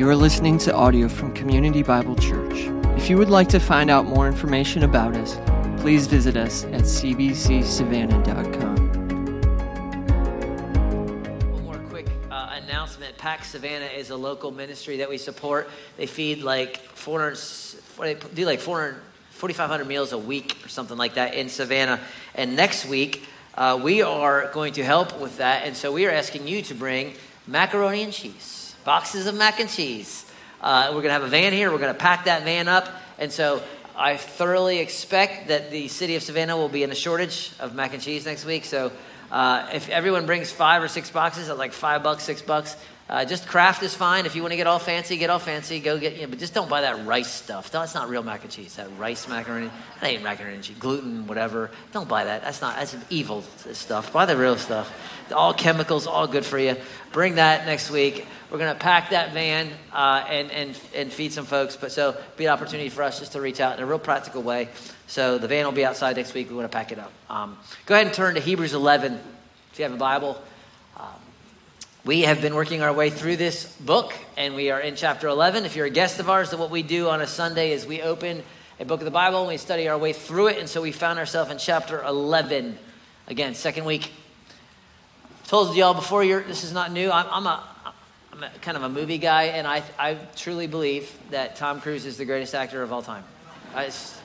You are listening to audio from Community Bible Church. If you would like to find out more information about us, please visit us at cbcsavannah.com. One more quick uh, announcement. Pax Savannah is a local ministry that we support. They feed like 400, they do like 400, 4,500 meals a week or something like that in Savannah. And next week, uh, we are going to help with that. And so we are asking you to bring macaroni and cheese boxes of mac and cheese. Uh, we're going to have a van here. We're going to pack that van up. And so I thoroughly expect that the city of Savannah will be in a shortage of mac and cheese next week. So uh, if everyone brings five or six boxes at like five bucks, six bucks, uh, just Kraft is fine. If you want to get all fancy, get all fancy. Go get, you know, but just don't buy that rice stuff. That's not real mac and cheese. That rice macaroni, that ain't macaroni and cheese. Gluten, whatever. Don't buy that. That's not. That's evil stuff. Buy the real stuff. All chemicals, all good for you. Bring that next week. We're going to pack that van uh, and, and, and feed some folks. But so be an opportunity for us just to reach out in a real practical way. So the van will be outside next week. We want to pack it up. Um, go ahead and turn to Hebrews 11 if you have a Bible. We have been working our way through this book, and we are in chapter 11. If you're a guest of ours, then what we do on a Sunday is we open a book of the Bible and we study our way through it. And so we found ourselves in chapter 11. Again, second week. Told y'all before, you're, this is not new. I'm, I'm a, I'm kind of a movie guy, and I, I truly believe that Tom Cruise is the greatest actor of all time. Just,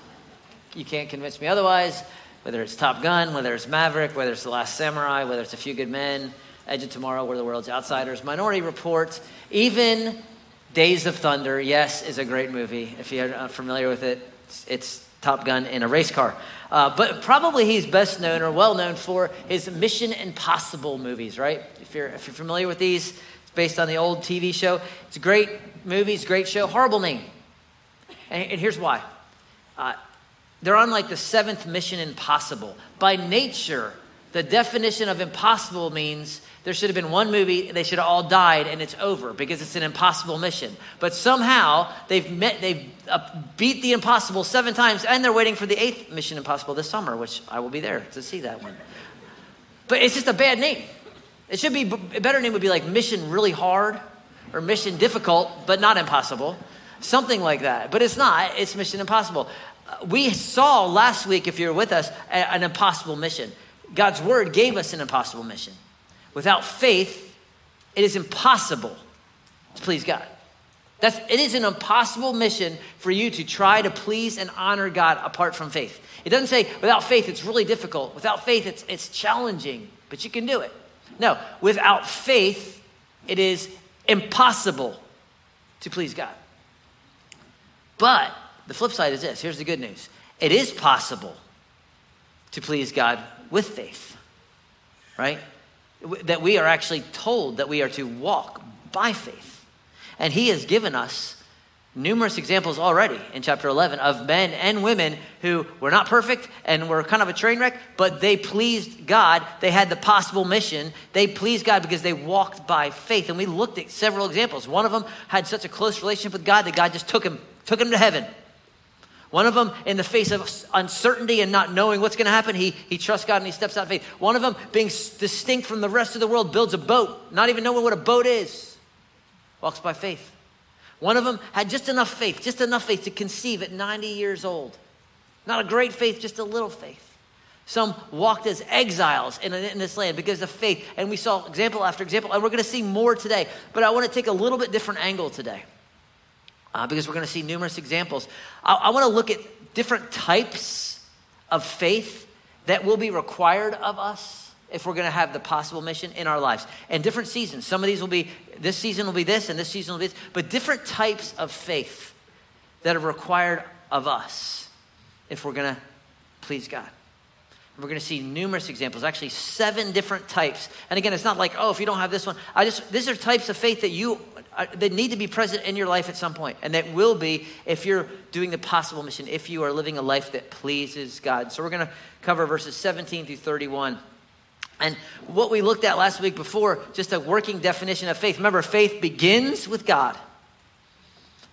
you can't convince me otherwise, whether it's Top Gun, whether it's Maverick, whether it's The Last Samurai, whether it's A Few Good Men Edge of Tomorrow, We're the World's Outsiders, Minority Report, even Days of Thunder, yes, is a great movie. If you're not familiar with it, it's, it's Top Gun in a race car. Uh, but probably he's best known or well known for his Mission Impossible movies, right? If you're, if you're familiar with these, based on the old TV show. It's a great movie, it's a great show, horrible name. And, and here's why. Uh, they're on like the seventh Mission Impossible. By nature, the definition of impossible means there should have been one movie, they should have all died, and it's over because it's an impossible mission. But somehow they've met, they've uh, beat the impossible seven times, and they're waiting for the eighth Mission Impossible this summer, which I will be there to see that one. But it's just a bad name. It should be a better name would be like Mission Really Hard or Mission Difficult, but not impossible, something like that. But it's not. It's Mission Impossible. Uh, we saw last week, if you're with us, an impossible mission. God's word gave us an impossible mission. Without faith, it is impossible to please God. That's, it is an impossible mission for you to try to please and honor God apart from faith. It doesn't say without faith it's really difficult. Without faith it's, it's challenging, but you can do it. No, without faith it is impossible to please God. But the flip side is this here's the good news it is possible to please God with faith, right? that we are actually told that we are to walk by faith. And he has given us numerous examples already in chapter 11 of men and women who were not perfect and were kind of a train wreck, but they pleased God. They had the possible mission. They pleased God because they walked by faith. And we looked at several examples. One of them had such a close relationship with God that God just took him, took him to heaven. One of them, in the face of uncertainty and not knowing what's going to happen, he, he trusts God and he steps out of faith. One of them, being distinct from the rest of the world, builds a boat, not even knowing what a boat is, walks by faith. One of them had just enough faith, just enough faith to conceive at 90 years old. Not a great faith, just a little faith. Some walked as exiles in, in, this land because of faith. And we saw example after example. And we're going to see more today. But I want to take a little bit different angle today uh, because we're going to see numerous examples. I, I want to look at different types of faith that will be required of us if we're going to have the possible mission in our lives. And different seasons. Some of these will be, this season will be this, and this season will be this, but different types of faith that are required of us if we're going to please God. We're going to see numerous examples, actually seven different types. And again, it's not like, oh, if you don't have this one, I just these are types of faith that you uh, that need to be present in your life at some point, and that will be if you're doing the possible mission, if you are living a life that pleases God. So we're going to cover verses 17 through 31. And what we looked at last week before, just a working definition of faith. Remember, faith begins with God.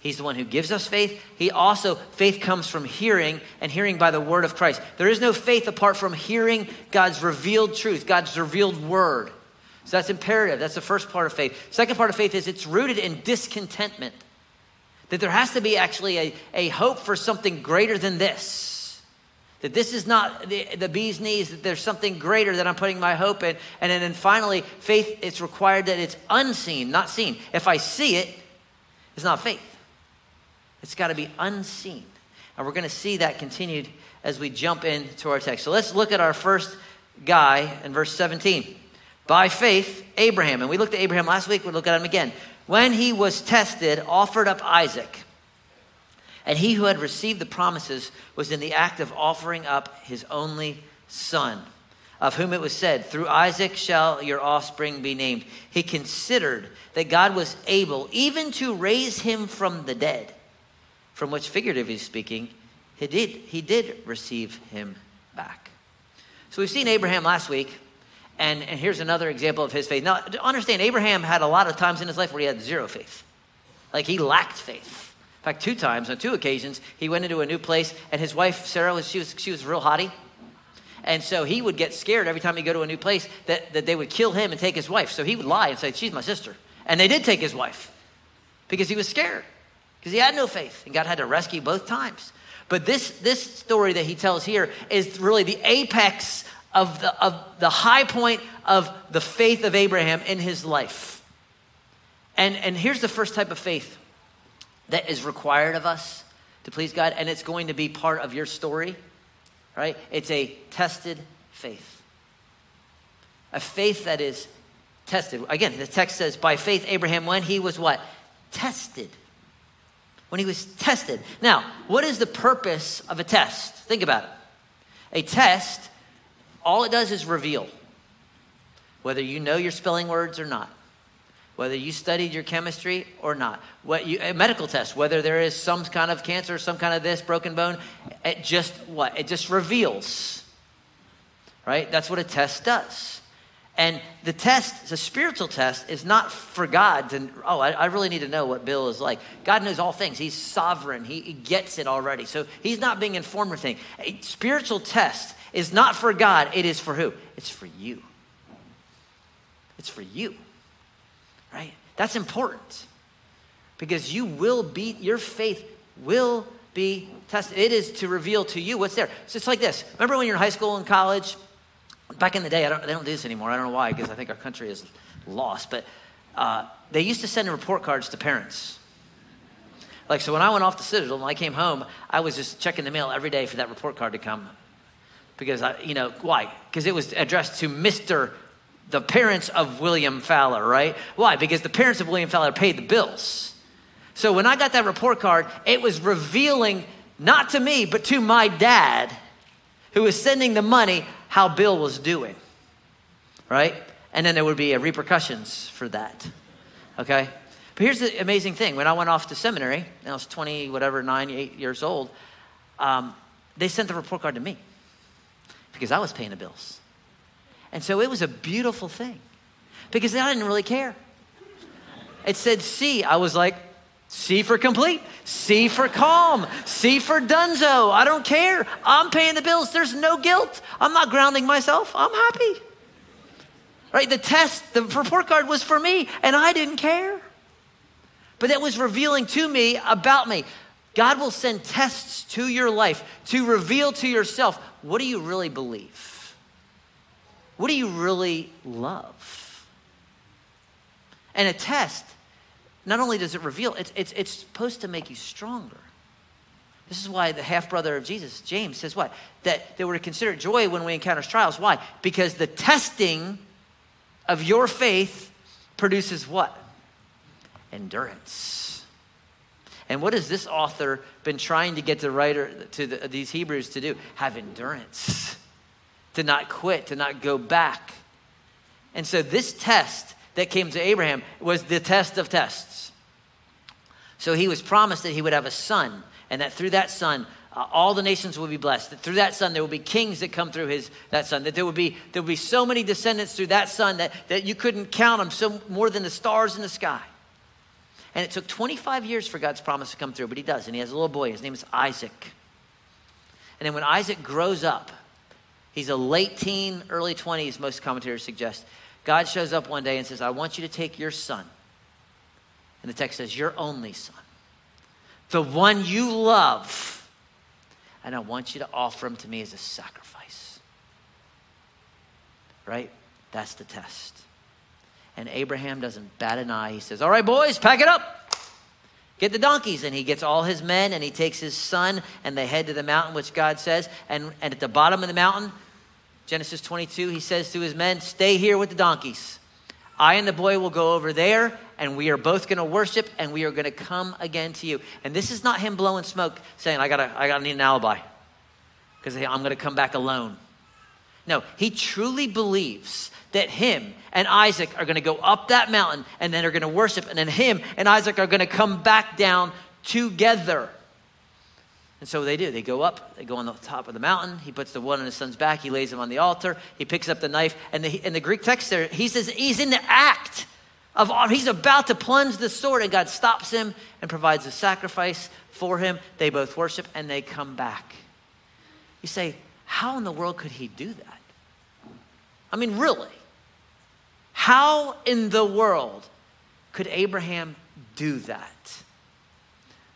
He's the one who gives us faith. He also, faith comes from hearing, and hearing by the word of Christ. There is no faith apart from hearing God's revealed truth, God's revealed word. So that's imperative. That's the first part of faith. Second part of faith is it's rooted in discontentment. That there has to be actually a, a hope for something greater than this. That this is not the, the bee's knees, that there's something greater that I'm putting my hope in. And then, and finally, faith, it's required that it's unseen, not seen. If I see it, it's not faith. It's got to be unseen. And we're going to see that continued as we jump into our text. So let's look at our first guy in verse 17. By faith, Abraham, and we looked at Abraham last week, we'll look at him again. When he was tested, offered up Isaac. And he who had received the promises was in the act of offering up his only son, of whom it was said, Through Isaac shall your offspring be named. He considered that God was able even to raise him from the dead, from which, figuratively speaking, he did, he did receive him back. So we've seen Abraham last week, and, and here's another example of his faith. Now, understand, Abraham had a lot of times in his life where he had zero faith. Like he lacked faith. In fact, two times, on two occasions, he went into a new place, and his wife, Sarah, was, she, was, she was real haughty. And so he would get scared every time he'd go to a new place that, that they would kill him and take his wife. So he would lie and say, She's my sister. And they did take his wife because he was scared, because he had no faith. And God had to rescue both times. But this, this story that he tells here is really the apex of the, of the high point of the faith of Abraham in his life. And, and here's the first type of faith that is required of us to please God, and it's going to be part of your story, right? It's a tested faith. A faith that is tested. Again, the text says, by faith, Abraham, when he was what? Tested when he was tested. Now, what is the purpose of a test? Think about it. A test, all it does is reveal whether you know your spelling words or not, whether you studied your chemistry or not, what you, a medical test, whether there is some kind of cancer, some kind of this, broken bone, it just what? It just reveals. Right? That's what a test does. And the test, the spiritual test, is not for God to, oh, I, I, really need to know what Bill is like. God knows all things. He's sovereign. He, he gets it already. So he's not being informed of things. A spiritual test is not for God. It is for who? It's for you. It's for you. Right? That's important. Because you will be, your faith will be tested. It is to reveal to you what's there. So it's like this. Remember when you're in high school and college? Back in the day, I don't, they don't do this anymore. I don't know why, because I think our country is lost. But uh, they used to send report cards to parents. Like, so when I went off to Citadel and I came home, I was just checking the mail every day for that report card to come. Because, I, you know, why? Because it was addressed to Mr. the parents of William Fowler, right? Why? Because the parents of William Fowler paid the bills. So when I got that report card, it was revealing, not to me, but to my dad, who was sending the money how Bill was doing, right? And then there would be repercussions for that, okay? But here's the amazing thing. When I went off to seminary, and I was 20, whatever, nine, eight years old, um, they sent the report card to me because I was paying the bills. And so it was a beautiful thing because I didn't really care. It said C. I was like, C for complete, C for calm, C for dunzo. I don't care. I'm paying the bills. There's no guilt. I'm not grounding myself. I'm happy. Right? The test, the report card was for me, and I didn't care. But that was revealing to me about me. God will send tests to your life to reveal to yourself what do you really believe? What do you really love? And a test not only does it reveal, it's, it's, it's supposed to make you stronger. This is why the half brother of Jesus, James, says what? That they were to consider joy when we encounter trials. Why? Because the testing of your faith produces what? Endurance. And what has this author been trying to get the writer to the, these Hebrews to do? Have endurance, to not quit, to not go back. And so this test that came to Abraham was the test of tests. So he was promised that he would have a son, and that through that son, uh, all the nations will be blessed. That through that son, there will be kings that come through his that son. That there will be there will be so many descendants through that son that, that you couldn't count them, so more than the stars in the sky. And it took 25 years for God's promise to come through, but he does, and he has a little boy. His name is Isaac. And then when Isaac grows up, he's a late teen, early 20s, most commentators suggest God shows up one day and says, I want you to take your son. And the text says, Your only son, the one you love, and I want you to offer him to me as a sacrifice. Right? That's the test. And Abraham doesn't bat an eye. He says, All right, boys, pack it up. Get the donkeys. And he gets all his men and he takes his son and they head to the mountain, which God says. And, and at the bottom of the mountain, Genesis 22, he says to his men, Stay here with the donkeys. I and the boy will go over there, and we are both going to worship, and we are going to come again to you. And this is not him blowing smoke, saying, "I gotta, I gotta need an alibi, because I'm going to come back alone." No, he truly believes that him and Isaac are going to go up that mountain, and then are going to worship, and then him and Isaac are going to come back down together. And so they do. They go up, they go on the top of the mountain. He puts the one on his son's back, he lays him on the altar, he picks up the knife. And the, in the Greek text there, he says he's in the act of, he's about to plunge the sword, and God stops him and provides a sacrifice for him. They both worship and they come back. You say, how in the world could he do that? I mean, really? How in the world could Abraham do that?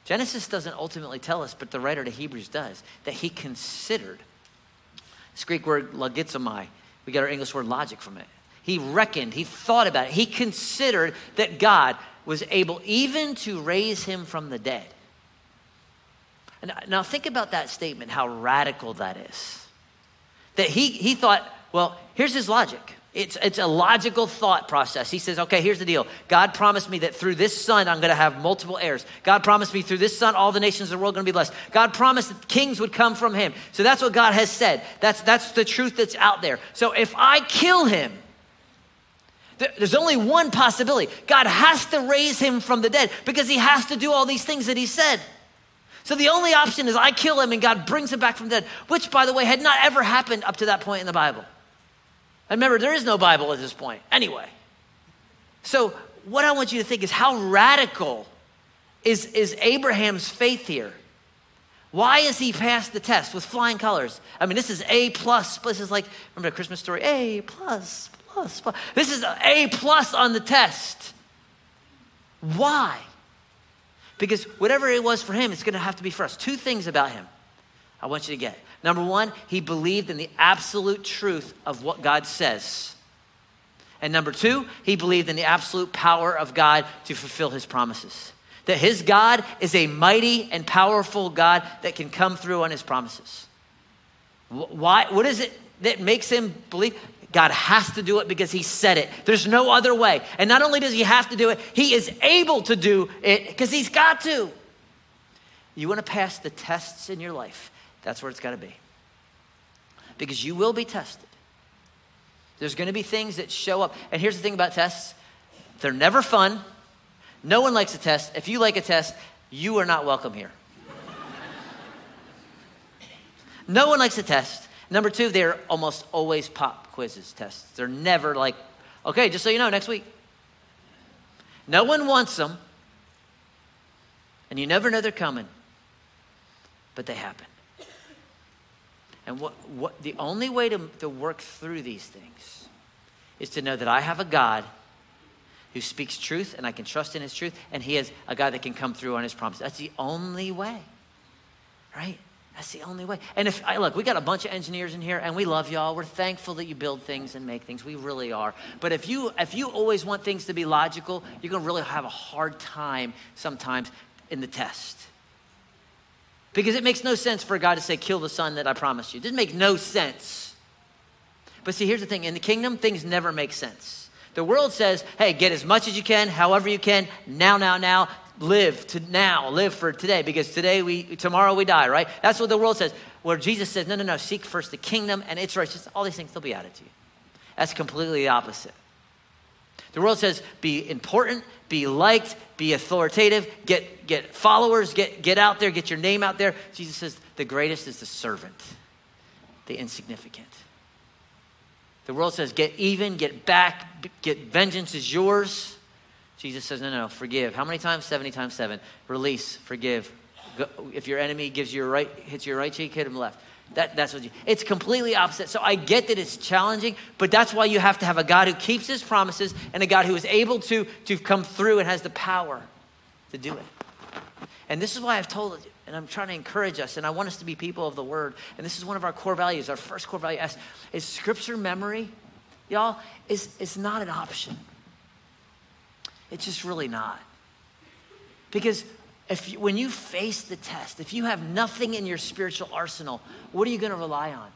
Genesis doesn't ultimately tell us, but the writer to Hebrews does, that he considered. This Greek word logizomai, we get our English word logic from it. He reckoned, he thought about it, he considered that God was able even to raise him from the dead. And now think about that statement, how radical that is. That he, he thought, well, here's his logic. It's, it's a logical thought process. He says, okay, here's the deal. God promised me that through this son, I'm going to have multiple heirs. God promised me through this son, all the nations of the world are going to be blessed. God promised that kings would come from him. So that's what God has said. That's, that's the truth that's out there. So if I kill him, there's only one possibility. God has to raise him from the dead because he has to do all these things that he said. So the only option is I kill him and God brings him back from the dead, which, by the way, had not ever happened up to that point in the Bible. Remember, there is no Bible at this point. Anyway. So, what I want you to think is how radical is, is Abraham's faith here? Why is he passed the test with flying colors? I mean, this is A plus. This is like, remember the Christmas story? A plus, plus, plus. This is A plus on the test. Why? Because whatever it was for him, it's going to have to be for us. Two things about him I want you to get. Number one, he believed in the absolute truth of what God says. And number two, he believed in the absolute power of God to fulfill his promises. That his God is a mighty and powerful God that can come through on his promises. Why? What is it that makes him believe? God has to do it because he said it. There's no other way. And not only does he have to do it, he is able to do it because he's got to. You want to pass the tests in your life that's where it's got to be. Because you will be tested. There's going to be things that show up. And here's the thing about tests they're never fun. No one likes a test. If you like a test, you are not welcome here. no one likes a test. Number two, they're almost always pop quizzes tests. They're never like, okay, just so you know, next week. No one wants them, and you never know they're coming, but they happen. And what, what, the only way to, to work through these things is to know that I have a God who speaks truth and I can trust in his truth, and he is a God that can come through on his promise. That's the only way, right? That's the only way. And if I look, we got a bunch of engineers in here, and we love y'all. We're thankful that you build things and make things. We really are. But if you if you always want things to be logical, you're gonna really have a hard time sometimes in the test. Because it makes no sense for God to say, kill the son that I promised you. It doesn't make no sense. But see, here's the thing in the kingdom, things never make sense. The world says, hey, get as much as you can, however you can, now, now, now. Live to now, live for today, because today we, tomorrow we die, right? That's what the world says. Where Jesus says, no, no, no, seek first the kingdom and its righteousness. All these things, they'll be added to you. That's completely the opposite. The world says be important, be liked, be authoritative, get, get followers, get, get out there, get your name out there. Jesus says the greatest is the servant, the insignificant. The world says get even, get back, get vengeance is yours. Jesus says, no, no, no, forgive. How many times? 70 times 7. Release, forgive. If your enemy gives you a right, hits your right cheek, hit him left. That, that's what you, it's completely opposite. So I get that it's challenging, but that's why you have to have a God who keeps his promises and a God who is able to, to come through and has the power to do it. And this is why I've told you, and I'm trying to encourage us, and I want us to be people of the word. And this is one of our core values. Our first core value is, is scripture memory, y'all, is, is not an option. It's just really not. Because if you, when you face the test, if you have nothing in your spiritual arsenal, what are you going to rely on?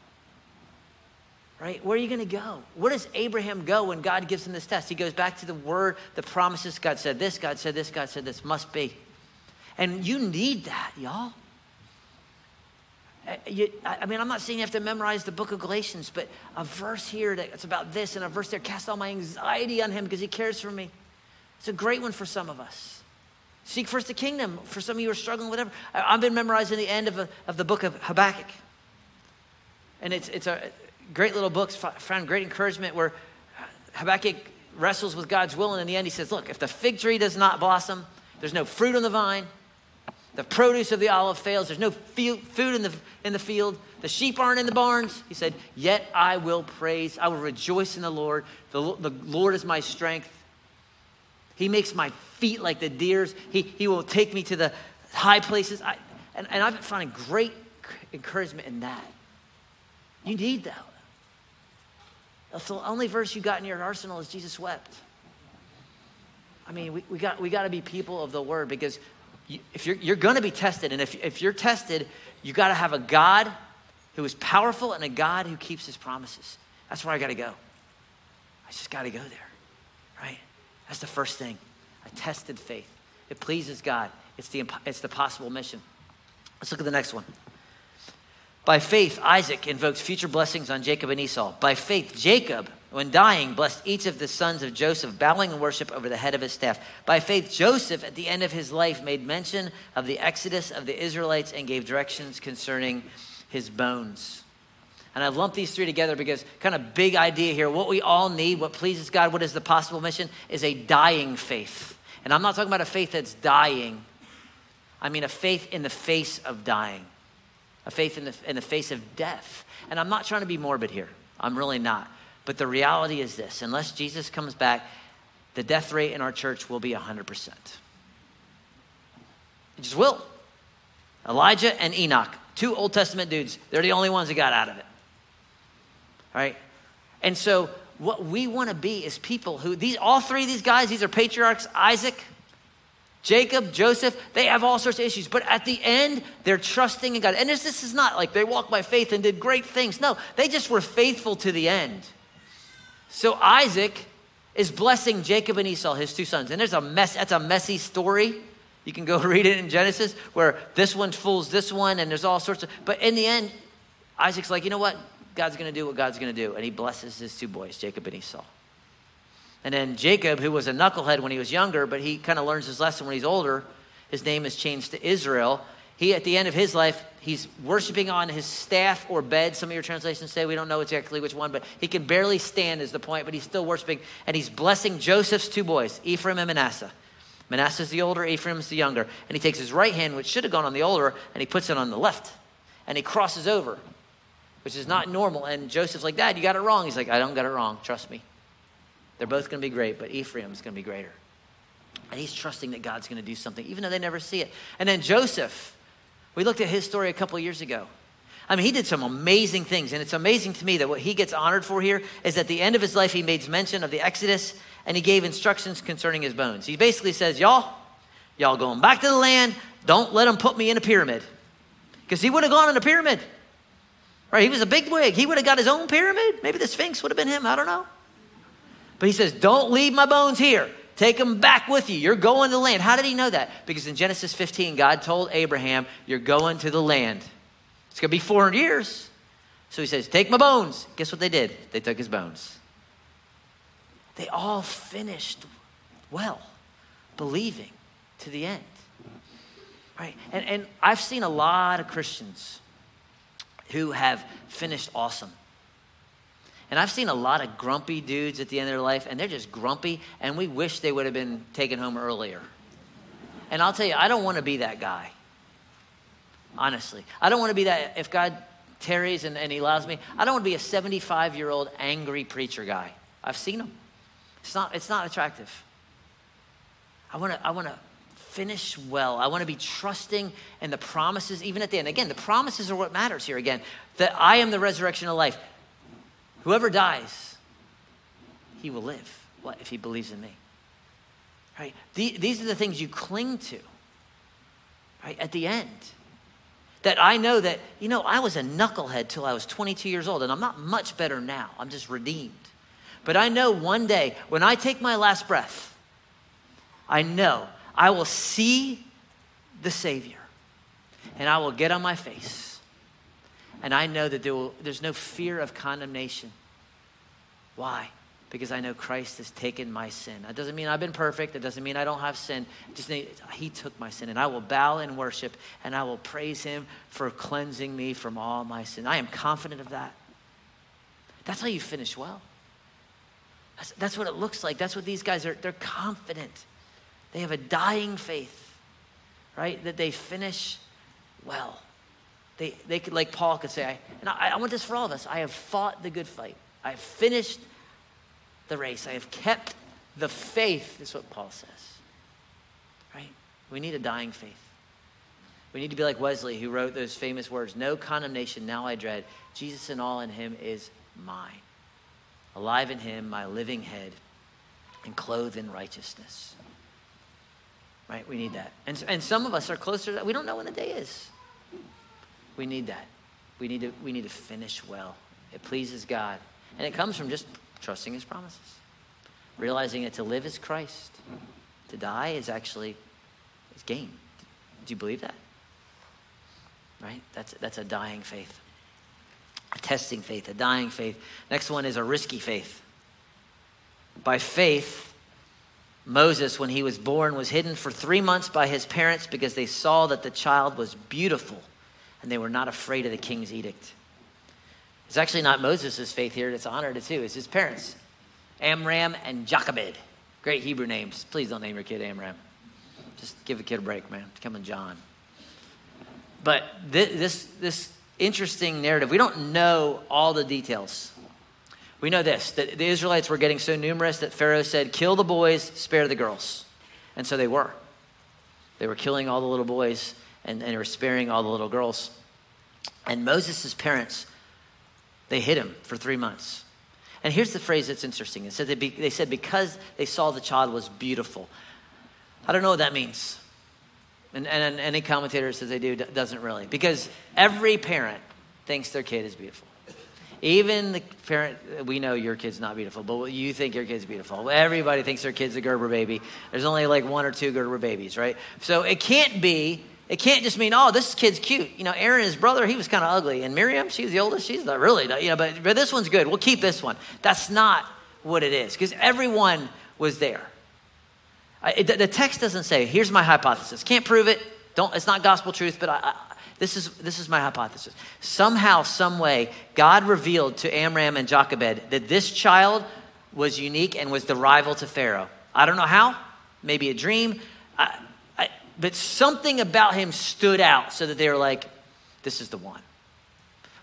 Right? Where are you going to go? Where does Abraham go when God gives him this test? He goes back to the word, the promises. God said this, God said this, God said this, must be. And you need that, y'all. Uh, you, I mean, I'm not saying you have to memorize the book of Galatians, but a verse here that's about this and a verse there, cast all my anxiety on him because he cares for me. It's a great one for some of us. Seek first the kingdom. For some of you are struggling whatever. I've been memorizing the end of, a, of the book of Habakkuk. And it's, it's a great little book, found great encouragement where uh, Habakkuk wrestles with God's will. And in the end, he says, Look, if the fig tree does not blossom, there's no fruit on the vine, the produce of the olive fails, there's no food in the, in the field, the sheep aren't in the barns. He said, Yet I will praise, I will rejoice in the Lord. The, the Lord is my strength. He makes my feet like the deer's. He, he will take me to the high places. I, and, and I've been finding great encouragement in that. You need that. That's the only verse you got in your arsenal is Jesus wept. I mean, we, we got, we got to be people of the word because you, if you're, you're going to be tested, and if, if you're tested, you got to have a God who is powerful and a God who keeps his promises. That's where I got to go. I just got to go there? That's the first thing a tested faith. It pleases God, it's the, it's the possible mission. Let's look at the next one. By faith, Isaac invokes future blessings on Jacob and Esau. By faith, Jacob, when dying, blessed each of the sons of Joseph, bowing in worship over the head of his staff. By faith, Joseph, at the end of his life, made mention of the exodus of the Israelites and gave directions concerning his bones. And I've lumped these three together because kind of big idea here. What we all need, what pleases God, what is the possible mission, is a dying faith. And I'm not talking about a faith that's dying. I mean a faith in the face of dying, a faith in the, in the face of death. And I'm not trying to be morbid here. I'm really not. But the reality is this unless Jesus comes back, the death rate in our church will be 100%. It just will. Elijah and Enoch, two Old Testament dudes, they're the only ones that got out of it right? And so what we want to be is people who these all three of these guys, these are patriarchs, Isaac, Jacob, Joseph, they have all sorts of issues, but at the end, they're trusting in God. And this, this is not like they walked by faith and did great things. No, they just were faithful to the end. So Isaac is blessing Jacob and Esau, his two sons. And there's a mess, that's a messy story. You can go read it in Genesis where this one fools this one and there's all sorts of, but in the end, Isaac's like, you know what? God's going to do what God's going to do. And he blesses his two boys, Jacob and Esau. And then Jacob, who was a knucklehead when he was younger, but he kind of learns his lesson when he's older, his name is changed to Israel. He, at the end of his life, he's worshiping on his staff or bed. Some of your translations say we don't know exactly which one, but he can barely stand, is the point, but he's still worshiping. And he's blessing Joseph's two boys, Ephraim and Manasseh. Manasseh's the older, Ephraim's the younger. And he takes his right hand, which should have gone on the older, and he puts it on the left. And he crosses over which is not normal. And Joseph's like, Dad, you got it wrong. He's like, I don't got it wrong. Trust me. They're both going to be great, but Ephraim's going to be greater. And he's trusting that God's going to do something, even though they never see it. And then Joseph, we looked at his story a couple years ago. I mean, he did some amazing things. And it's amazing to me that what he gets honored for here is at the end of his life, he made mention of the Exodus and he gave instructions concerning his bones. He basically says, Y'all, y'all going back to the land, don't let them put me in a pyramid. Because he would have gone in a pyramid. Right? He was a big wig. He would have got his own pyramid. Maybe the Sphinx would have been him. I don't know. But he says, Don't leave my bones here. Take them back with you. You're going to the land. How did he know that? Because in Genesis 15, God told Abraham, You're going to the land. It's going to be 400 years. So he says, Take my bones. Guess what they did? They took his bones. They all finished well, believing to the end. Right? And, and I've seen a lot of Christians who have finished awesome. And I've seen a lot of grumpy dudes at the end of their life, and they're just grumpy, and we wish they would have been taken home earlier. And I'll tell you, I don't want to be that guy. Honestly. I don't want to be that. If God tarries and, and he allows me. I don't want to be a 75 year old angry preacher guy. I've seen him. It's not, it's not attractive. I want to, I want to finish well. I want to be trusting in the promises, even at the end. Again, the promises are what matters here again. That I am the resurrection of life. Whoever dies, he will live. What if he believes in me? Right? these are the things you cling to. Right? At the end. That I know that, you know, I was a knucklehead till I was 22 years old, and I'm not much better now. I'm just redeemed. But I know one day when I take my last breath, I know I will see the Savior and I will get on my face. And I know that there will, there's no fear of condemnation. Why? Because I know Christ has taken my sin. That doesn't mean I've been perfect. That doesn't mean I don't have sin. just need, He took my sin. And I will bow in worship and I will praise Him for cleansing me from all my sin. I am confident of that. That's how you finish well. That's, that's what it looks like. That's what these guys are. They're confident. They have a dying faith, right? That they finish well. They, they could, like Paul could say, I, and I, I want this for all of us. I have fought the good fight. I have finished the race. I have kept the faith, is what Paul says. Right? We need a dying faith. We need to be like Wesley, who wrote those famous words No condemnation now I dread. Jesus and all in him is mine. Alive in him, my living head, and clothed in righteousness right? We need that. And, and some of us are closer to that. We don't know when the day is. We need that. We need to, we need to finish well. It pleases God. And it comes from just trusting his promises. Realizing that to live is Christ. To die is actually is gain. Do you believe that? Right? That's, that's a dying faith. A testing faith, a dying faith. Next one is a risky faith. By faith, Moses, when he was born, was hidden for three months by his parents because they saw that the child was beautiful and they were not afraid of the king's edict. It's actually not Moses' faith here that's honored, it's who? It's his parents Amram and Jochebed. Great Hebrew names. Please don't name your kid Amram. Just give a kid a break, man. Come on, John. But this, this, this interesting narrative, we don't know all the details. We know this that the Israelites were getting so numerous that Pharaoh said, Kill the boys, spare the girls. And so they were. They were killing all the little boys and, and they were sparing all the little girls. And Moses' parents, they hid him for three months. And here's the phrase that's interesting. It said they, be, they said because they saw the child was beautiful. I don't know what that means. And, and, and any commentator says they do doesn't really. Because every parent thinks their kid is beautiful. Even the parent, we know your kid's not beautiful, but you think your kid's beautiful. Everybody thinks their kid's a Gerber baby. There's only like one or two Gerber babies, right? So it can't be, it can't just mean, oh, this kid's cute. You know, Aaron, his brother, he was kind of ugly. And Miriam, she's the oldest, she's not really, you know, but, but this one's good. We'll keep this one. That's not what it is, because everyone was there. I, it, the text doesn't say, here's my hypothesis. Can't prove it. Don't, it's not gospel truth, but I, this is, this is my hypothesis. Somehow, some way, God revealed to Amram and Jochebed that this child was unique and was the rival to Pharaoh. I don't know how, maybe a dream, I, I, but something about him stood out so that they were like, this is the one.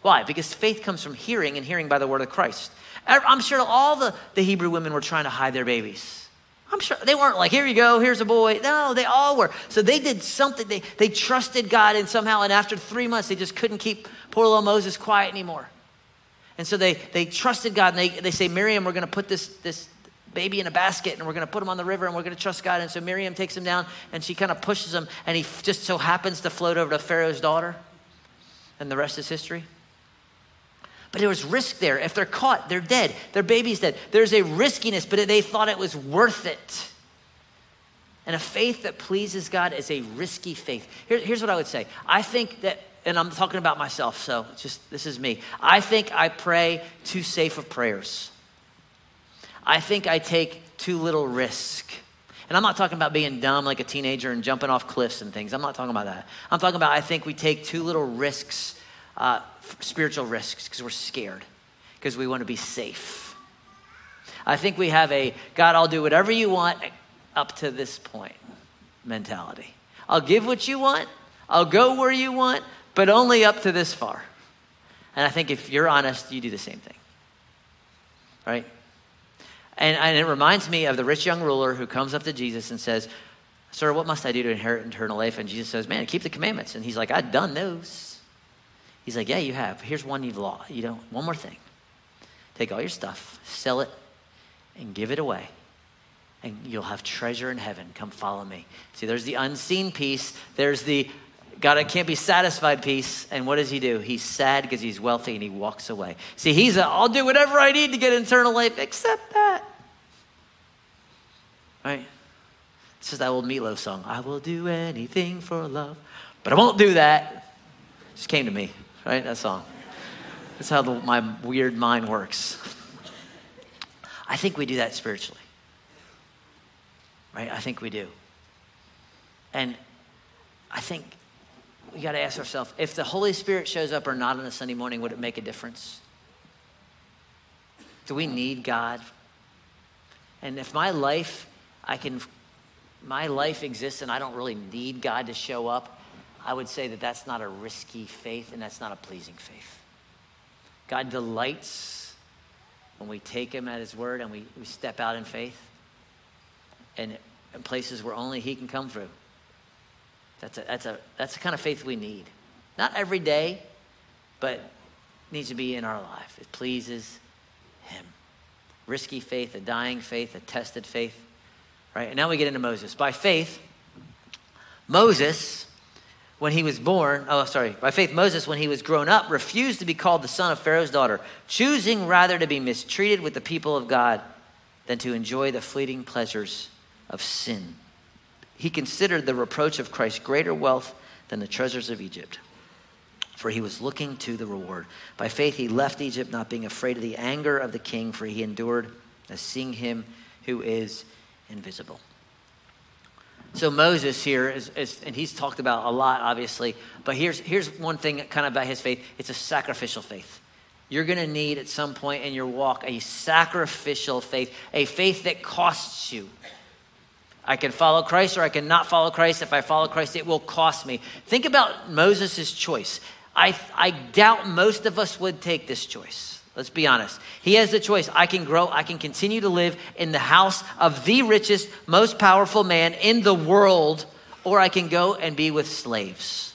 Why? Because faith comes from hearing and hearing by the word of Christ. I'm sure all the, the Hebrew women were trying to hide their babies. I'm sure they weren't like, here you go, here's a boy. No, they all were. So they did something. They, they trusted God and somehow, and after three months, they just couldn't keep poor little Moses quiet anymore. And so they, they trusted God and they, they say, Miriam, we're going to put this, this baby in a basket and we're going to put him on the river and we're going to trust God. And so Miriam takes him down and she kind of pushes him and he just so happens to float over to Pharaoh's daughter. And the rest is history. But there was risk there. If they're caught, they're dead. Their baby's dead. There's a riskiness, but they thought it was worth it. And a faith that pleases God is a risky faith. Here, here's what I would say I think that, and I'm talking about myself, so just this is me. I think I pray too safe of prayers. I think I take too little risk. And I'm not talking about being dumb like a teenager and jumping off cliffs and things. I'm not talking about that. I'm talking about I think we take too little risks uh, spiritual risks because we're scared, because we want to be safe. I think we have a God, I'll do whatever you want up to this point mentality. I'll give what you want, I'll go where you want, but only up to this far. And I think if you're honest, you do the same thing. Right? And, and it reminds me of the rich young ruler who comes up to Jesus and says, Sir, what must I do to inherit eternal life? And Jesus says, Man, keep the commandments. And he's like, I've done those. He's like, Yeah, you have. Here's one you've lost. You don't, one more thing. Take all your stuff, sell it, and give it away. And you'll have treasure in heaven. Come follow me. See, there's the unseen piece. There's the God I can't be satisfied piece. And what does he do? He's sad because he's wealthy and he walks away. See, he's a, I'll do whatever I need to get eternal life except that. Right? This is that old Meatloaf song. I will do anything for love, but I won't do that. Just came to me, right? That song. That's how the, my weird mind works. I think we do that spiritually. Right? I think we do. And I think we got to ask ourselves if the Holy Spirit shows up or not on a Sunday morning, would it make a difference? Do we need God? And if my life, I can, my life exists and I don't really need God to show up, I would say that that's not a risky faith and that's not a pleasing faith. God delights when we take Him at His word and we, we step out in faith and in places where only He can come through. That's, a, that's, a, that's the kind of faith we need. Not every day, but needs to be in our life. It pleases Him. Risky faith, a dying faith, a tested faith. Right? And now we get into Moses. By faith, Moses, when he was born, oh, sorry, by faith, Moses, when he was grown up, refused to be called the son of Pharaoh's daughter, choosing rather to be mistreated with the people of God than to enjoy the fleeting pleasures of sin he considered the reproach of Christ greater wealth than the treasures of Egypt, for he was looking to the reward. By faith, he left Egypt, not being afraid of the anger of the king, for he endured as seeing him who is invisible. So Moses here is, is, and he's talked about a lot, obviously, but here's, here's one thing kind of about his faith it's a sacrificial faith. You're going to need at some point in your walk a sacrificial faith, a faith that costs you. I can follow Christ or I can not follow Christ. If I follow Christ, it will cost me. Think about Moses' choice. I, I doubt most of us would take this choice. Let's be honest. He has the choice. I can grow, I can continue to live in the house of the richest, most powerful man in the world, or I can go and be with slaves.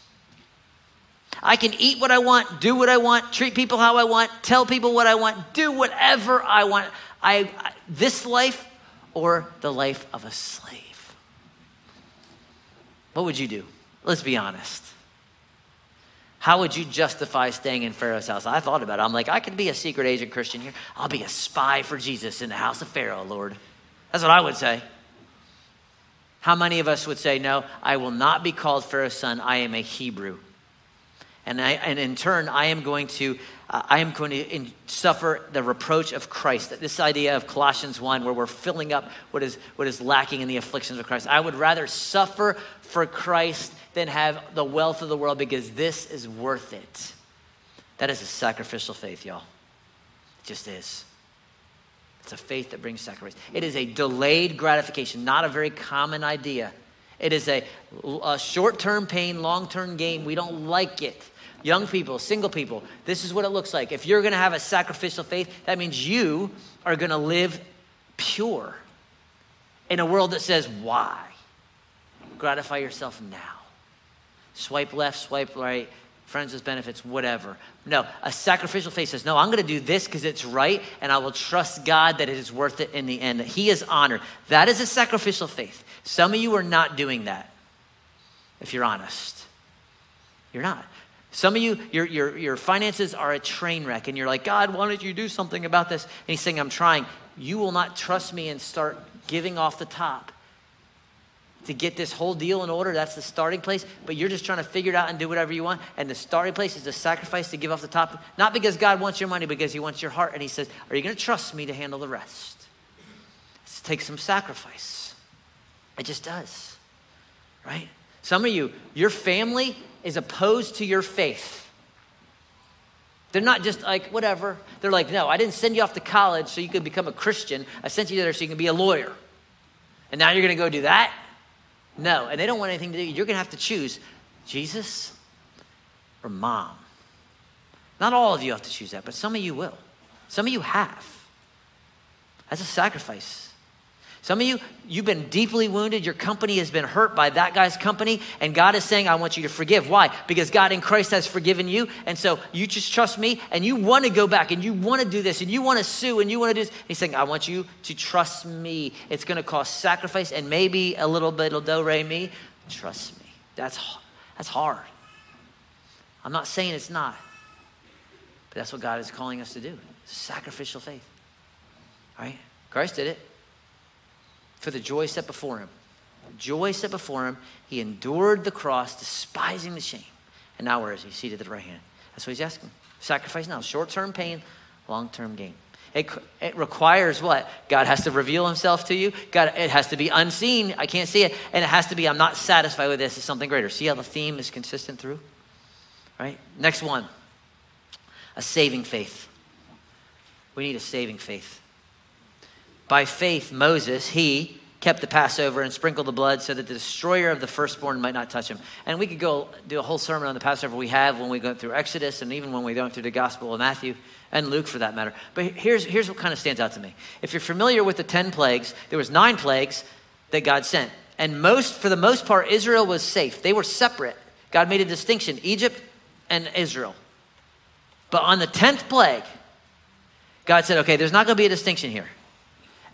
I can eat what I want, do what I want, treat people how I want, tell people what I want, do whatever I want. I, I this life or the life of a slave. What would you do? Let's be honest. How would you justify staying in Pharaoh's house? I thought about it. I'm like, I could be a secret agent Christian here. I'll be a spy for Jesus in the house of Pharaoh, Lord. That's what I would say. How many of us would say, No, I will not be called Pharaoh's son. I am a Hebrew. And, I, and in turn, I am going to, I am going to in, suffer the reproach of Christ. This idea of Colossians 1, where we're filling up what is, what is lacking in the afflictions of Christ. I would rather suffer for Christ than have the wealth of the world because this is worth it. That is a sacrificial faith, y'all. It just is. It's a faith that brings sacrifice. It is a delayed gratification, not a very common idea. It is a, a short term pain, long term gain. We don't like it. Young people, single people, this is what it looks like. If you're going to have a sacrificial faith, that means you are going to live pure in a world that says, why? Gratify yourself now. Swipe left, swipe right, friends with benefits, whatever. No, a sacrificial faith says, No, I'm going to do this because it's right, and I will trust God that it is worth it in the end, that He is honored. That is a sacrificial faith. Some of you are not doing that, if you're honest. You're not. Some of you, your, your, your finances are a train wreck, and you're like, God, why don't you do something about this? And He's saying, I'm trying. You will not trust me and start giving off the top to get this whole deal in order. That's the starting place. But you're just trying to figure it out and do whatever you want. And the starting place is the sacrifice to give off the top. Not because God wants your money, because He wants your heart. And He says, Are you going to trust me to handle the rest? It takes some sacrifice. It just does. Right? Some of you, your family is opposed to your faith. They're not just like, whatever. They're like, no, I didn't send you off to college so you could become a Christian. I sent you there so you can be a lawyer. And now you're going to go do that? No. And they don't want anything to do. You're going to have to choose Jesus or mom. Not all of you have to choose that, but some of you will. Some of you have. That's a sacrifice. Some of you, you've been deeply wounded. Your company has been hurt by that guy's company, and God is saying, I want you to forgive. Why? Because God in Christ has forgiven you. And so you just trust me, and you want to go back, and you want to do this, and you want to sue, and you want to do this. He's saying, I want you to trust me. It's going to cost sacrifice and maybe a little bit of do, re, mi. Trust me. That's, that's hard. I'm not saying it's not, but that's what God is calling us to do sacrificial faith. Right? Christ did it for the joy set before him. Joy set before him. He endured the cross, despising the shame. And now where is he? Seated at the right hand. That's what he's asking. Sacrifice now. Short term pain, long term gain. It, it, requires what? God has to reveal himself to you. God, it has to be unseen. I can't see it. And it has to be, I'm not satisfied with this. It's something greater. See how the theme is consistent through? Right? Next one a saving faith. We need a saving faith. By faith, Moses, he kept the Passover and sprinkled the blood so that the destroyer of the firstborn might not touch him. And we could go do a whole sermon on the Passover we have when we go through Exodus and even when we go through the Gospel of Matthew and Luke for that matter. But here's, here's what kind of stands out to me. If you're familiar with the 10 plagues, there was nine plagues that God sent. And most, for the most part, Israel was safe. They were separate. God made a distinction, Egypt and Israel. But on the 10th plague, God said, okay, there's not going to be a distinction here.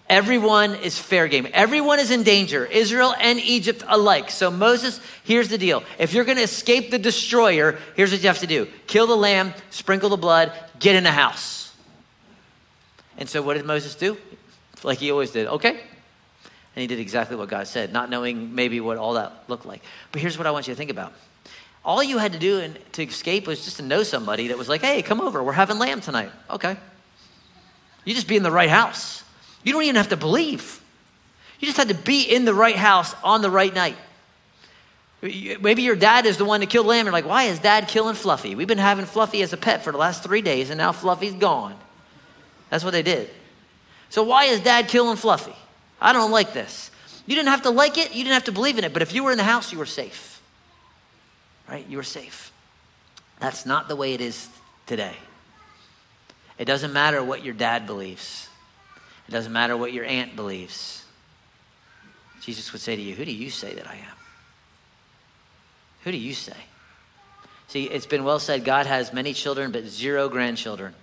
Everyone is fair game. Everyone is in danger, Israel and Egypt alike. So, Moses, here's the deal. If you're going to escape the destroyer, here's what you have to do kill the lamb, sprinkle the blood, get in the house. And so, what did Moses do? Like he always did. Okay. And he did exactly what God said, not knowing maybe what all that looked like. But here's what I want you to think about. All you had to do in, to escape was just to know somebody that was like, hey, come over. We're having lamb tonight. Okay. You just be in the right house. You don't even have to believe. You just had to be in the right house on the right night. Maybe your dad is the one that killed lamb. You're like, why is dad killing Fluffy? We've been having Fluffy as a pet for the last three days, and now Fluffy's gone. That's what they did. So why is dad killing Fluffy? I don't like this. You didn't have to like it, you didn't have to believe in it, but if you were in the house, you were safe. Right? You were safe. That's not the way it is today. It doesn't matter what your dad believes. It doesn't matter what your aunt believes. Jesus would say to you, Who do you say that I am? Who do you say? See, it's been well said God has many children, but zero grandchildren.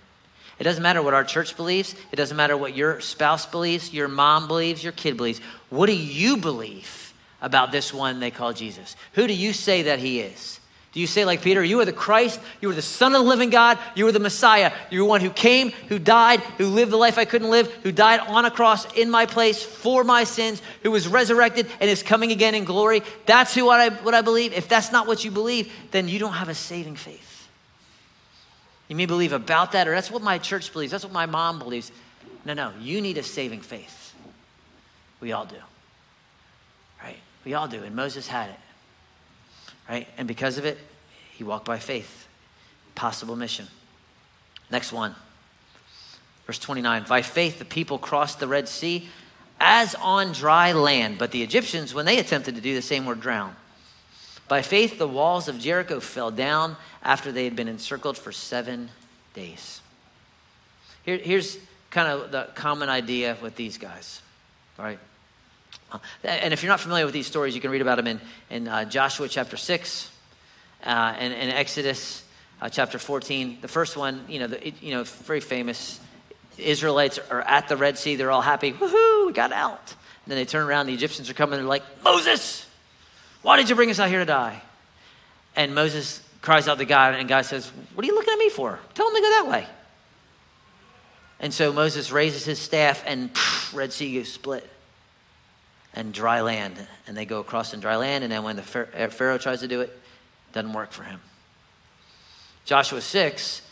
It doesn't matter what our church believes. It doesn't matter what your spouse believes, your mom believes, your kid believes. What do you believe about this one they call Jesus? Who do you say that he is? Do you say, like Peter, you are the Christ, you are the Son of the living God, you are the Messiah, you're one who came, who died, who lived the life I couldn't live, who died on a cross in my place for my sins, who was resurrected and is coming again in glory? That's who I, what I believe. If that's not what you believe, then you don't have a saving faith. You may believe about that, or that's what my church believes, that's what my mom believes. No, no, you need a saving faith. We all do. Right? We all do, and Moses had it right? And because of it, he walked by faith. Possible mission. Next one. Verse 29 By faith, the people crossed the Red Sea as on dry land, but the Egyptians, when they attempted to do the same, were drowned. By faith, the walls of Jericho fell down after they had been encircled for seven days. Here, here's kind of the common idea with these guys, right? Uh, and if you're not familiar with these stories, you can read about them in, in uh, Joshua chapter 6 uh, and, and, Exodus uh, chapter 14. The first one, you know, the, you know, very famous. Israelites are at the Red Sea. They're all happy. Woohoo, we got out. And then they turn around. The Egyptians are coming. They're like, Moses, why did you bring us out here to die? And Moses cries out to God, and God says, What are you looking at me for? Tell him to go that way. And so Moses raises his staff, and pff, Red Sea goes split and dry land. And they go across in dry land, and then when the uh, Pharaoh tries to do it, it doesn't work for him. Joshua 6,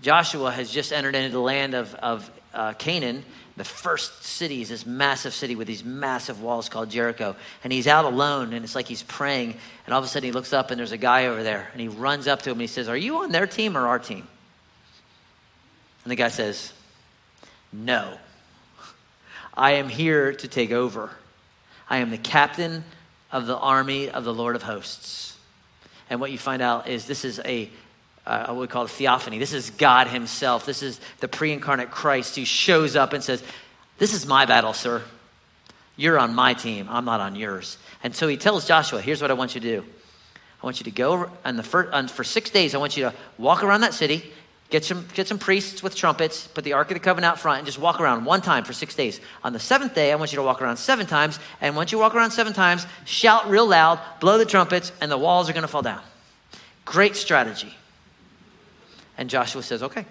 Joshua has just entered into the land of, of uh, Canaan. The first city is this massive city with these massive walls called Jericho. And he's out alone, and it's like he's praying. And all of a sudden, he looks up, and there's a guy over there. And he runs up to him, and he says, Are you on their team or our team? And the guy says, No. I am here to take over. I am the captain of the army of the Lord of hosts. And what you find out is this is a, uh, what we call a theophany. This is God Himself. This is the pre incarnate Christ who shows up and says, This is my battle, sir. You're on my team. I'm not on yours. And so he tells Joshua, Here's what I want you to do. I want you to go on the first, for six days. I want you to walk around that city, get some, get some priests with trumpets, put the Ark of the Covenant out front, and just walk around one time for six days. On the seventh day, I want you to walk around seven times. And once you walk around seven times, shout real loud, blow the trumpets, and the walls are going to fall down. Great strategy. And Joshua says, Okay.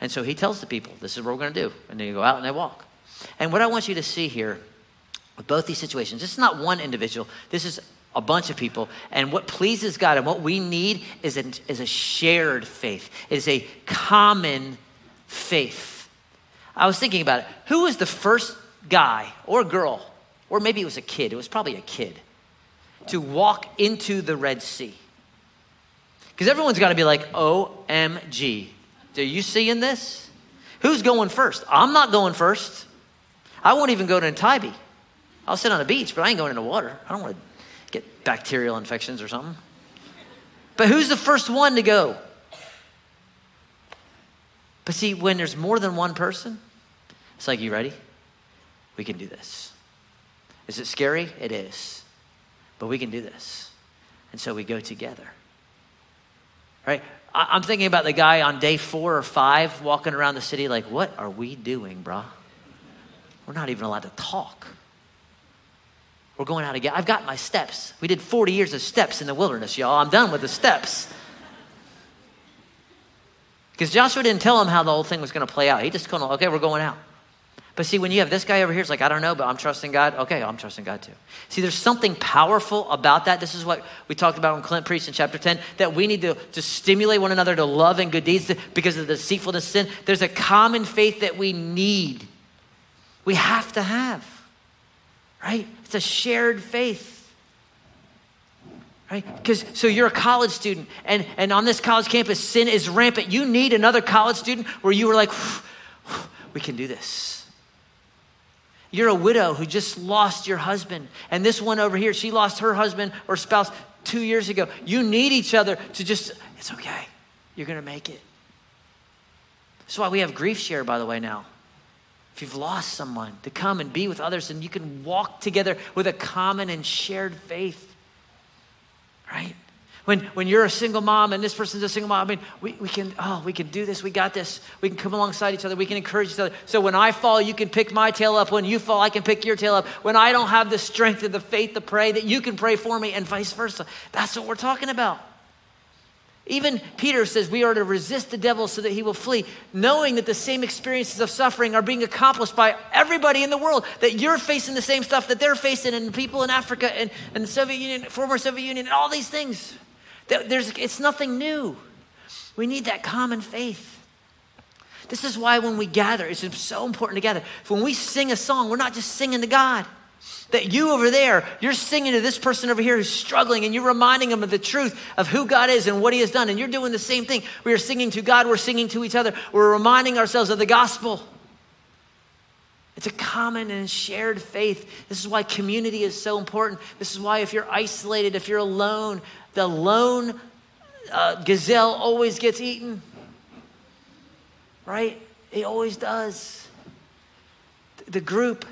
And so he tells the people, This is what we're going to do. And they go out and they walk. And what I want you to see here with both these situations, this is not one individual, this is a bunch of people. And what pleases God and what we need is a, is a shared faith, it is a common faith. I was thinking about it. Who was the first guy or girl, or maybe it was a kid, it was probably a kid, to walk into the Red Sea? Because everyone's got to be like, OMG. Are you seeing this? Who's going first? I'm not going first. I won't even go to in Tybee. I'll sit on the beach, but I ain't going in the water. I don't want to get bacterial infections or something. But who's the first one to go? But see, when there's more than one person, it's like, you ready? We can do this. Is it scary? It is. But we can do this. And so we go together. Right? I'm thinking about the guy on day four or five walking around the city, like, what are we doing, brah? We're not even allowed to talk. We're going out again. I've got my steps. We did 40 years of steps in the wilderness, y'all. I'm done with the steps. Because Joshua didn't tell him how the whole thing was going to play out. He just told him, okay, we're going out. But see, when you have this guy over here, it's like, I don't know, but I'm trusting God. Okay, I'm trusting God too. See, there's something powerful about that. This is what we talked about when Clint preached in chapter 10 that we need to, to stimulate one another to love and good deeds because of the deceitfulness of sin. There's a common faith that we need, we have to have right? It's a shared faith. Right? Because so you're a college student, and, and on this college campus, sin is rampant. You need another college student where you were like, we can do this. You're a widow who just lost your husband, and this one over here, she lost her husband or spouse two years ago. You need each other to just, it's okay. You're going to make it. That's why we have grief share, by the way, now if you've lost someone, to come and be with others and you can walk together with a common and shared faith. Right? When, when you're a single mom and this person's a single mom, I mean, we, we can, oh, we can do this. We got this. We can come alongside each other. We can encourage each other. So when I fall, you can pick my tail up. When you fall, I can pick your tail up. When I don't have the strength and the faith to pray, that you can pray for me and vice versa. That's what we're talking about. Even Peter says we are to resist the devil so that he will flee, knowing that the same experiences of suffering are being accomplished by everybody in the world, that you're facing the same stuff that they're facing, and people in Africa and, and the Soviet Union, former Soviet Union, and all these things. There's, it's nothing new. We need that common faith. This is why when we gather, it's so important to gather. When we sing a song, we're not just singing to God. That you over there, you're singing to this person over here who's struggling and you're reminding them of the truth of who God is and what He has done. And you're doing the same thing. We are singing to God, we're singing to each other, we're reminding ourselves of the gospel. It's a common and shared faith. This is why community is so important. This is why if you're isolated, if you're alone, the lone uh, gazelle always gets eaten. Right? It always does. The group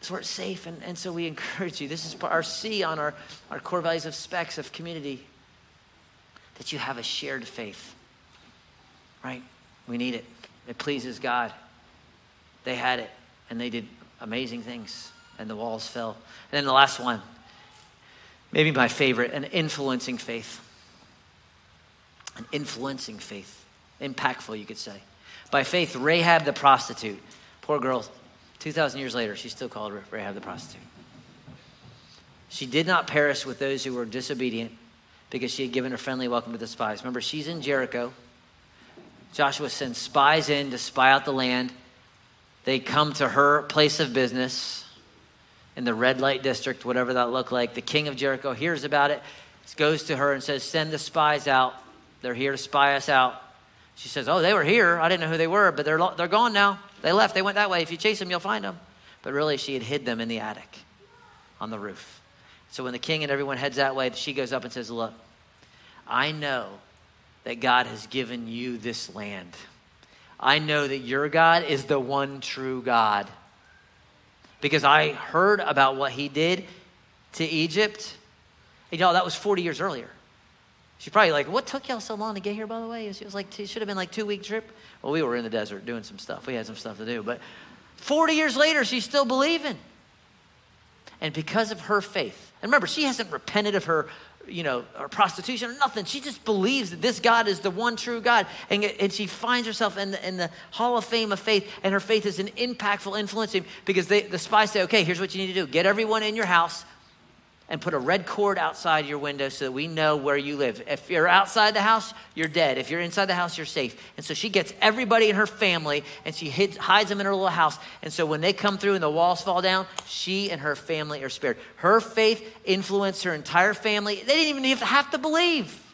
so where it's safe. And, and so we encourage you. This is our C on our, our core values of specs of community that you have a shared faith. Right? We need it. It pleases God. They had it, and they did amazing things, and the walls fell. And then the last one, maybe my favorite, an influencing faith. An influencing faith. Impactful, you could say. By faith, Rahab the prostitute, poor girl, 2,000 years later, she's still called Rahab the prostitute. She did not perish with those who were disobedient because she had given a friendly welcome to the spies. Remember, she's in Jericho. Joshua sends spies in to spy out the land. They come to her place of business in the red light district, whatever that looked like. The king of Jericho hears about it, goes to her and says, Send the spies out. They're here to spy us out. She says, Oh, they were here. I didn't know who they were, but they're, they're gone now. They left. They went that way. If you chase them, you'll find them. But really, she had hid them in the attic on the roof. So when the king and everyone heads that way, she goes up and says, Look, I know that God has given you this land. I know that your God is the one true God. Because I heard about what he did to Egypt. Y'all, that was 40 years earlier. She's probably like, what took y'all so long to get here, by the way? It was like, it should have been like two week trip. Well, we were in the desert doing some stuff. We had some stuff to do. But 40 years later, she's still believing. And because of her faith, and remember, she hasn't repented of her, you know, her prostitution or nothing. She just believes that this God is the one true God. And, and she finds herself in the, in the hall of fame of faith, and her faith is an impactful influence because they, the spies say, okay, here's what you need to do get everyone in your house, and put a red cord outside your window so that we know where you live. If you're outside the house, you're dead. If you're inside the house, you're safe. And so she gets everybody in her family and she hides, hides them in her little house. And so when they come through and the walls fall down, she and her family are spared. Her faith influenced her entire family. They didn't even have to believe.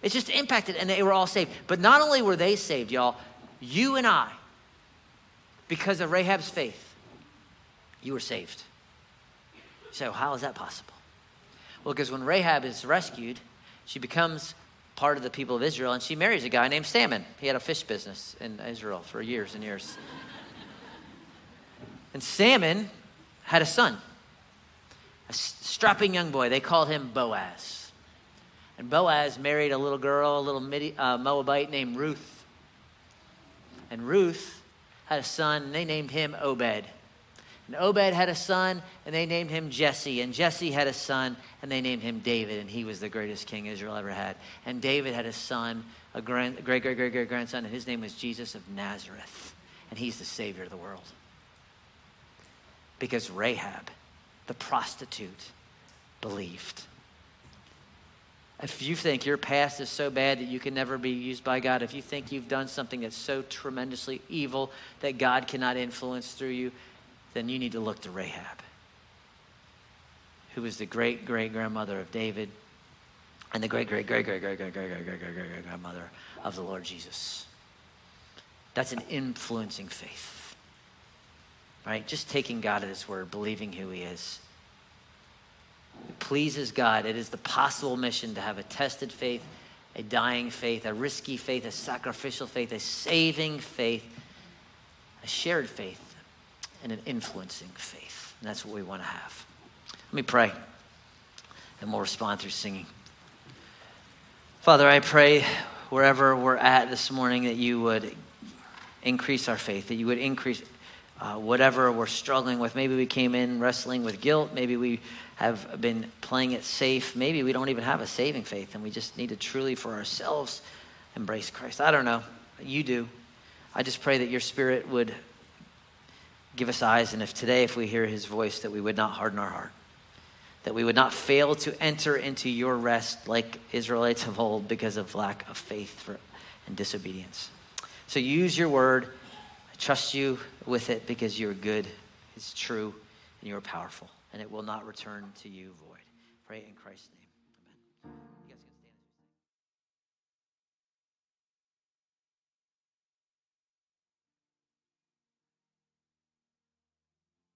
It's just impacted and they were all saved. But not only were they saved, y'all, you and I, because of Rahab's faith, you were saved. So, how is that possible? Well, because when Rahab is rescued, she becomes part of the people of Israel and she marries a guy named Salmon. He had a fish business in Israel for years and years. and Salmon had a son, a strapping young boy. They called him Boaz. And Boaz married a little girl, a little Midi, uh, Moabite named Ruth. And Ruth had a son, and they named him Obed. And Obed had a son, and they named him Jesse. And Jesse had a son, and they named him David, and he was the greatest king Israel ever had. And David had a son, a great, great, great, great grandson, and his name was Jesus of Nazareth. And he's the Savior of the world. Because Rahab, the prostitute, believed. If you think your past is so bad that you can never be used by God, if you think you've done something that's so tremendously evil that God cannot influence through you, then you need to look to Rahab, who was the great great grandmother of David and the great great great great great great great great great great great grandmother of the Lord Jesus. That's an influencing faith, right? Just taking God at His word, believing who He is. It pleases God. It is the possible mission to have a tested faith, a dying faith, a risky faith, a sacrificial faith, a saving faith, a shared faith and an influencing faith. And that's what we want to have. Let me pray, and we'll respond through singing. Father, I pray wherever we're at this morning that you would increase our faith, that you would increase uh, whatever we're struggling with. Maybe we came in wrestling with guilt. Maybe we have been playing it safe. Maybe we don't even have a saving faith and we just need to truly, for ourselves, embrace Christ. I don't know. You do. I just pray that your spirit would Give us eyes, and if today, if we hear his voice, that we would not harden our heart, that we would not fail to enter into your rest like Israelites of old because of lack of faith for, and disobedience. So use your word. I trust you with it because you're good, it's true, and you're powerful, and it will not return to you void. Pray in Christ's name.